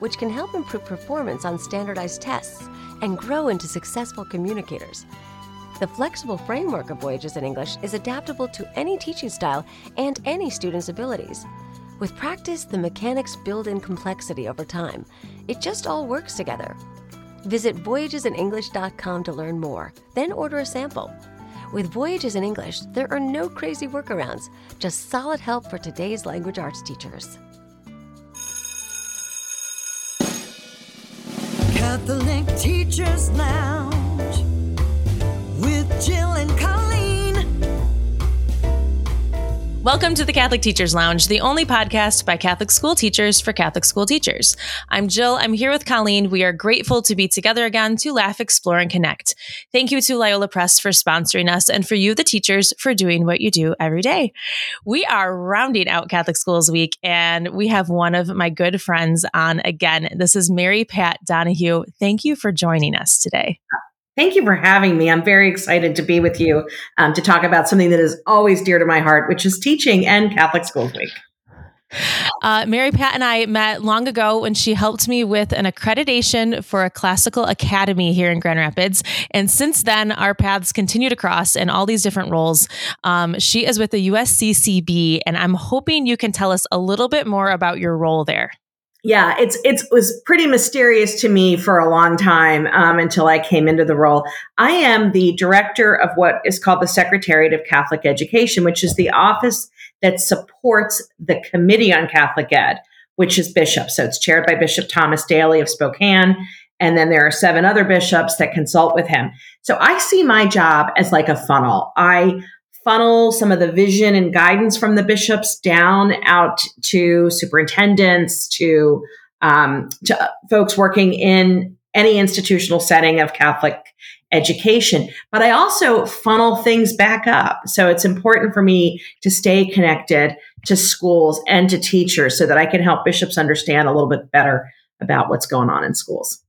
which can help improve performance on standardized tests and grow into successful communicators. The flexible framework of Voyages in English is adaptable to any teaching style and any student's abilities. With practice, the mechanics build in complexity over time. It just all works together. Visit voyagesinenglish.com to learn more, then order a sample. With Voyages in English, there are no crazy workarounds, just solid help for today's language arts teachers. Catholic Teachers Lounge with Jill and Colleen. Welcome to the Catholic Teachers Lounge, the only podcast by Catholic school teachers for Catholic school teachers. I'm Jill. I'm here with Colleen. We are grateful to be together again to laugh, explore, and connect. Thank you to Loyola Press for sponsoring us and for you, the teachers, for doing what you do every day. We are rounding out Catholic Schools Week, and we have one of my good friends on again. This is Mary Pat Donoghue. Thank you for joining us today. Thank you for having me. I'm very excited to be with you um, to talk about something that is always dear to my heart, which is teaching and Catholic Schools Week. Uh, Mary Pat and I met long ago when she helped me with an accreditation for a classical academy here in Grand Rapids. And since then, our paths continue to cross in all these different roles. Um, she is with the USCCB, and I'm hoping you can tell us a little bit more about your role there yeah, it's it was pretty mysterious to me for a long time um, until I came into the role. I am the director of what is called the Secretariat of Catholic Education, which is the office that supports the Committee on Catholic Ed, which is bishops. So it's chaired by Bishop Thomas Daly of Spokane, and then there are seven other bishops that consult with him. So I see my job as like a funnel. I funnel some of the vision and guidance from the bishops down out to superintendents, to, um, to folks working in any institutional setting of Catholic education. But I also funnel things back up. So it's important for me to stay connected to schools and to teachers so that I can help bishops understand a little bit better about what's going on in schools.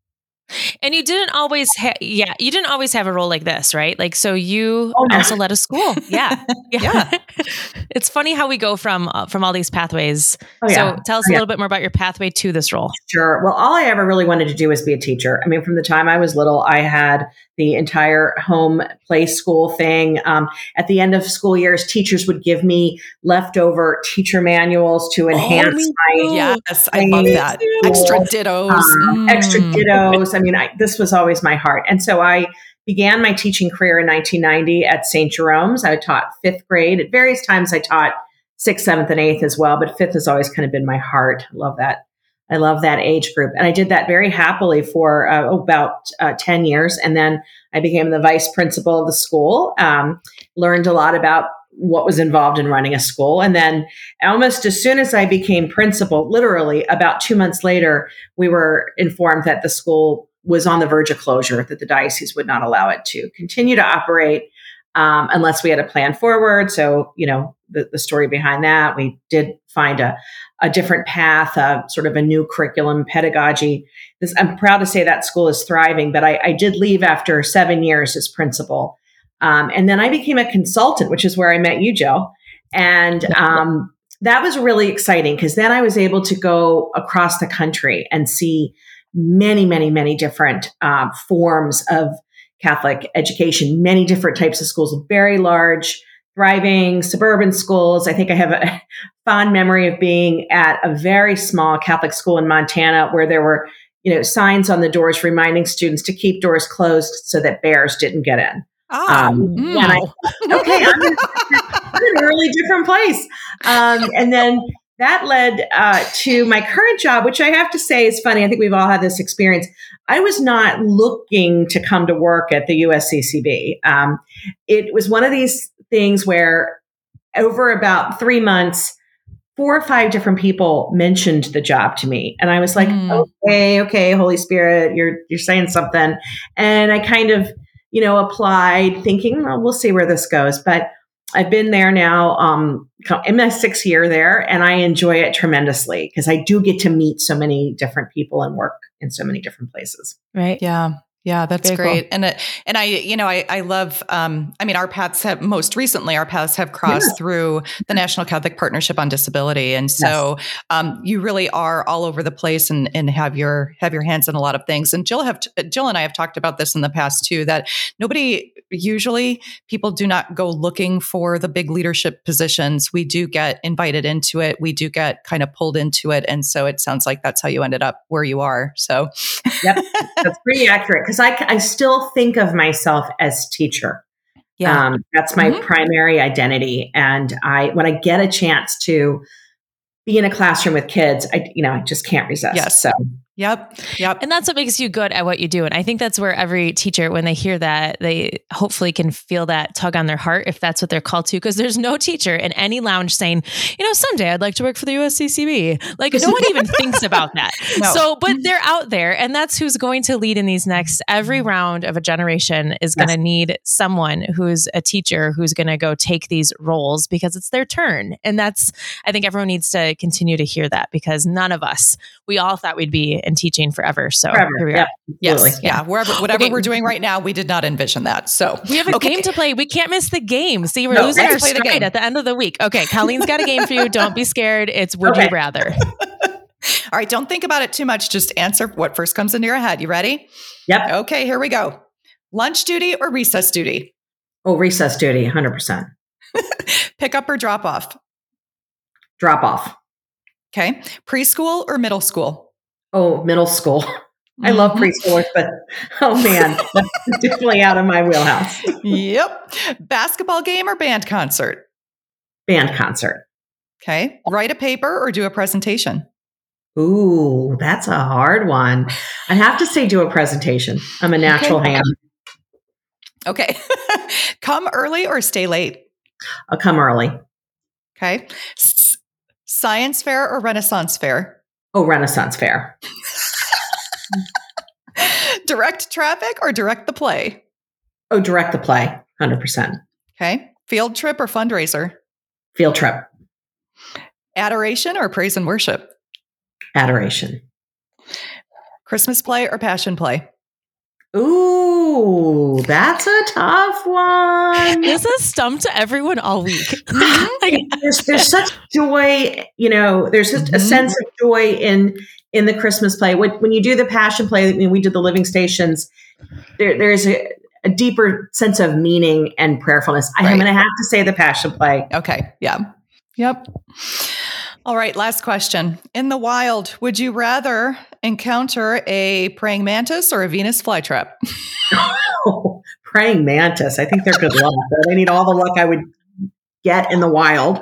And you didn't always, ha- yeah, you didn't always have a role like this, right? Like, so you oh, no. also led a school, yeah, yeah. yeah. it's funny how we go from uh, from all these pathways. Oh, yeah. So, tell us oh, a little bit more about your pathway to this role. Sure. Well, all I ever really wanted to do was be a teacher. I mean, from the time I was little, I had the entire home play school thing. Um, at the end of school years, teachers would give me leftover teacher manuals to oh, enhance oh, my. Yes, I love that. Extra dittos. Um, mm. Extra dittos. I mean, I, this was always my heart. And so I began my teaching career in 1990 at St. Jerome's. I taught fifth grade. At various times, I taught sixth, seventh, and eighth as well, but fifth has always kind of been my heart. I love that. I love that age group. And I did that very happily for uh, about uh, 10 years. And then I became the vice principal of the school, um, learned a lot about what was involved in running a school. And then almost as soon as I became principal, literally about two months later, we were informed that the school was on the verge of closure, that the diocese would not allow it to continue to operate um, unless we had a plan forward. So, you know, the, the story behind that, we did find a, a different path, uh, sort of a new curriculum pedagogy. This, I'm proud to say that school is thriving, but I, I did leave after seven years as principal. Um, and then I became a consultant, which is where I met you, Joe. And um, that was really exciting because then I was able to go across the country and see many, many, many different uh, forms of Catholic education, many different types of schools, very large, thriving suburban schools. I think I have a fond memory of being at a very small Catholic school in Montana where there were, you know, signs on the doors reminding students to keep doors closed so that bears didn't get in. Oh, um. I, okay, I'm in, I'm in, a really different place. Um, and then that led uh, to my current job, which I have to say is funny. I think we've all had this experience. I was not looking to come to work at the USCCB. Um, it was one of these things where over about three months, four or five different people mentioned the job to me and i was like Mm. okay okay holy spirit you're you're saying something and i kind of you know applied thinking well, we'll see where this goes but i've been there now um in my sixth year there and i enjoy it tremendously because i do get to meet so many different people and work in so many different places Right. Yeah. Yeah, that's Very cool. great. And it, and I, you know, I, I love, um, I mean, our paths have most recently, our paths have crossed Yeah. through the National Catholic Partnership on Disability. And so, um, you really are all over the place and, and have your, have your hands in a lot of things. And Jill have, Jill and I have talked about this in the past too, that nobody, usually people do not go looking for the big leadership positions. We do get invited into it. We do get kind of pulled into it. And so it sounds like that's how you ended up where you are. So, that's pretty accurate because I, I still think of myself as teacher Yeah. Um, that's my Mhm. primary identity. And I, when I get a chance to be in a classroom with kids, I, you know, I just can't resist. Yes. So yep. Yep. And that's what makes you good at what you do. And I think that's where every teacher, when they hear that, they hopefully can feel that tug on their heart if that's what they're called to. Because there's no teacher in any lounge saying, you know, someday I'd like to work for the USCCB. Like no one even thinks about that. No. So, but they're out there, and that's who's going to lead in these next. Every round of a generation is going to need someone who's a teacher who's going to go take these roles because it's their turn. And that's, I think everyone needs to continue to hear that because none of us, we all thought we'd be in teaching forever. So forever. here we are. Yep, Yes. absolutely. Yeah. Wherever, whatever Okay. we're doing right now, we did not envision that. So We have a Okay. game to play. We can't miss the game. See, we're No, losing let's our play the game. at the end of the week. Okay, Colleen's got a game for you. Don't be scared. It's would you rather. All right. Don't think about it too much. Just answer what first comes into your head. You ready? Yep. Okay. Here we go. Lunch duty or recess duty? Oh, recess duty, 100%. Pick up or drop off? Drop off. Okay. Preschool or middle school? Oh, middle school. I love Mhm. preschoolers, but oh man, definitely out of my wheelhouse. Yep. Basketball game or band concert? Band concert. Okay. Write a paper or do a presentation? Ooh, that's a hard one. I have to say, do a presentation. I'm a natural Okay. hand. Okay. Come early or stay late? I'll come early. Okay. S- science fair or Renaissance fair? Oh, Renaissance Fair. direct traffic or direct the play? Oh, direct the play, 100%. Okay. Field trip or fundraiser? Field trip, Adoration or praise and worship? adoration. Christmas play or passion play? Ooh, that's a tough one. This has stumped to everyone all week. There's, there's such joy, you know, there's just a Mhm. sense of joy in in the Christmas play. When, when you do the passion play, I mean, we did the living stations, there, there's a, a deeper sense of meaning and prayerfulness. I am going to have to say the passion play. Okay. Yeah. Yep. All right. Last question. In the wild, would you rather encounter a praying mantis or a Venus flytrap? Oh, praying mantis. I think they're good luck. They need all the luck I would get in the wild.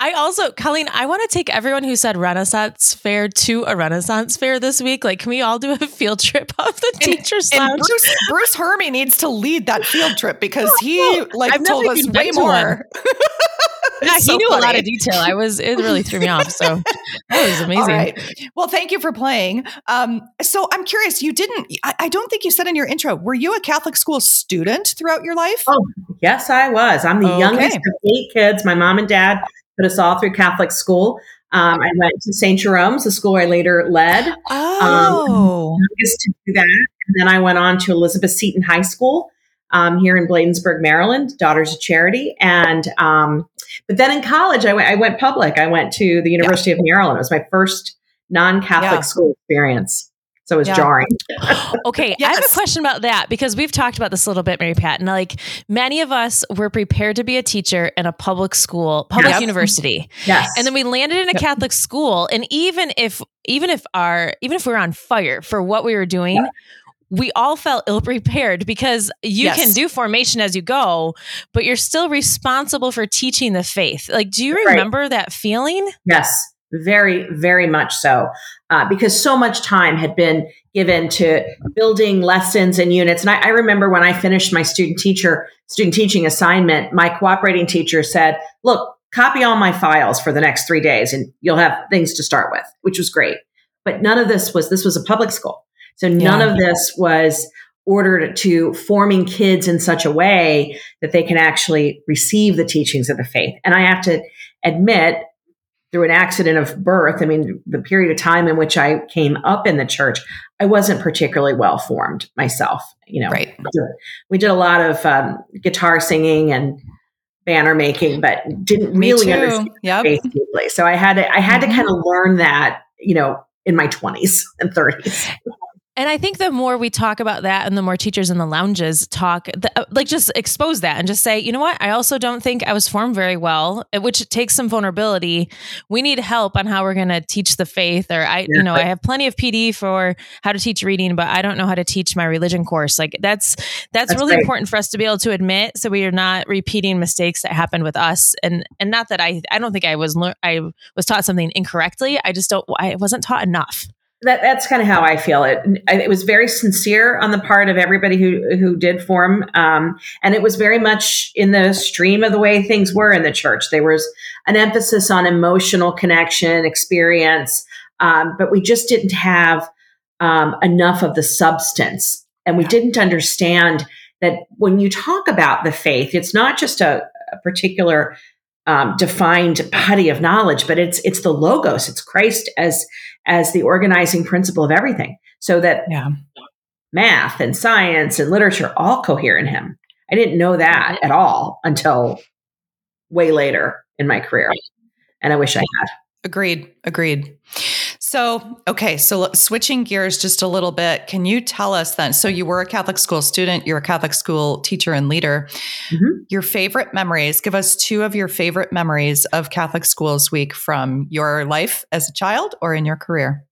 I also, Colleen, I want to take everyone who said Renaissance Fair to a Renaissance Fair this week. Like, can we all do a field trip of the teachers' And lounge? Bruce, Bruce Hermy needs to lead that field trip because he like I've told us way more. One. Yeah, It's he so knew a lot of detail. I was, it really threw me off. So that was amazing. All right. Well, thank you for playing. Um, so I'm curious, you didn't, I, I don't think you said in your intro, were you a Catholic school student throughout your life? Oh, Yes, I was. I'm the Okay. youngest of eight kids. My mom and dad put us all through Catholic school. Um, I went to St. Jerome's, the school I later led. Oh. youngest to do that. And then I went on to Elizabeth Seton High School um, here in Bladensburg, Maryland, Daughters of Charity. And um, but then in college, I went, I went public. I went to the University of Maryland. It was my first non-Catholic Yeah. school experience. So it was Yeah. jarring. Okay, I have a question about that because we've talked about this a little bit, Mary Pat. And like many of us were prepared to be a teacher in a public school, public Yep. university. Yes. And then we landed in a Yep. Catholic school. And even if even if our even if we were on fire for what we were doing, we all felt ill prepared because you Yes. can do formation as you go, but you're still responsible for teaching the faith. Like, do you Right. remember that feeling? Yes, very, very much so. Uh, because so much time had been given to building lessons and units. And I, I remember when I finished my student teacher, student teaching assignment, my cooperating teacher said, look, copy all my files for the next three days and you'll have things to start with, which was great. But none of this was, this was a public school. So none yeah. of this was ordered to forming kids in such a way that they can actually receive the teachings of the faith. And I have to admit, through an accident of birth, I mean, the period of time in which I came up in the church, I wasn't particularly well formed myself. You know, right. we did a lot of um, guitar singing and banner making, but didn't really understand yep. faith deeply. So I had to, I had mm-hmm. to kind of learn that, you know, in my 20s and 30s. And I think the more we talk about that and the more teachers in the lounges talk, the, uh, like just expose that and just say, you know what? I also don't think I was formed very well, uh, which takes some vulnerability. We need help on how we're going to teach the faith. Or I, yeah. you know, I have plenty of PD for how to teach reading, but I don't know how to teach my religion course. Like that's, that's, that's really great. important for us to be able to admit. So we are not repeating mistakes that happened with us. And, and not that I, I don't think I was, I was taught something incorrectly. I just don't, I wasn't taught enough that that's kind of how I feel it. It was very sincere on the part of everybody who who did form, um, and it was very much in the stream of the way things were in the church. There was an emphasis on emotional connection, experience, um, but we just didn't have um, enough of the substance, and we didn't understand that when you talk about the faith, it's not just a, a particular um, defined body of knowledge, but it's it's the logos. It's Christ as as the organizing principle of everything, so that yeah. math and science and literature all cohere in Him. I didn't know that at all until way later in my career, and I wish I had. Agreed. Agreed. So, okay, so switching gears just a little bit, can you tell us then? So, you were a Catholic school student, you're a Catholic school teacher and leader. Mm-hmm. Your favorite memories, give us two of your favorite memories of Catholic Schools Week from your life as a child or in your career.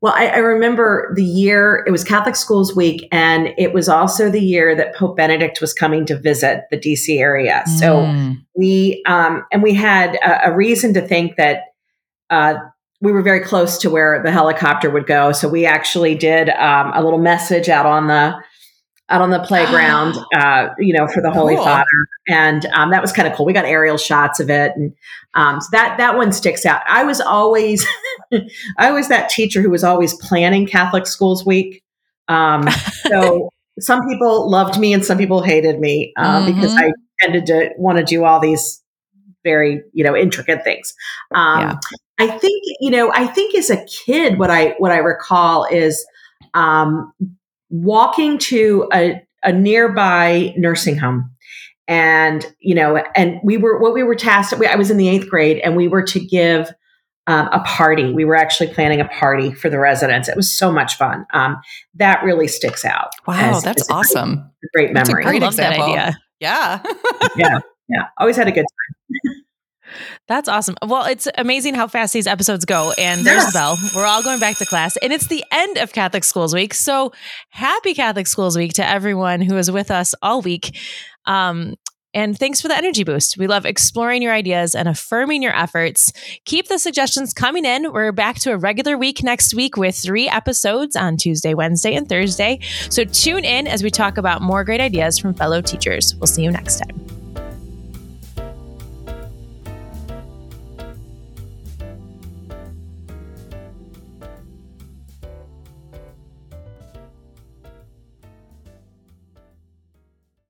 Well, I, I, remember the year it was Catholic Schools Week, and it was also the year that Pope Benedict was coming to visit the DC area. So mm. we um, and we had a, a, reason to think that uh, we were very close to where the helicopter would go. So we actually did um, a little message out on the out on the playground, uh, you know, for the Holy cool. Father, and um, that was kind of cool. We got aerial shots of it, and um, so that that one sticks out. I was always, I was that teacher who was always planning Catholic Schools Week. Um, so some people loved me and some people hated me uh, mm-hmm. because I tended to want to do all these very you know intricate things. Um, yeah. I think you know I think as a kid what I what I recall is um, walking to a, a nearby nursing home. And you know and we were what we were tasked i was in the eighth grade and we were to give um, a party. We were actually planning a party for the residents. It was so much fun. Um, that really sticks out wow as, that's as awesome. great, great memory. great I love example. that idea. Yeah. Yeah yeah. Always had a good time that's awesome. Well, it's amazing how fast these episodes go. And there's yes. the bell. We're all going back to class. And it's the end of Catholic Schools Week. So happy Catholic Schools Week to everyone who is with us all week. Um, and thanks for the energy boost. We love exploring your ideas and affirming your efforts. Keep the suggestions coming in. We're back to a regular week next week with three episodes on Tuesday, Wednesday, and Thursday. So tune in as we talk about more great ideas from fellow teachers. We'll see you next time.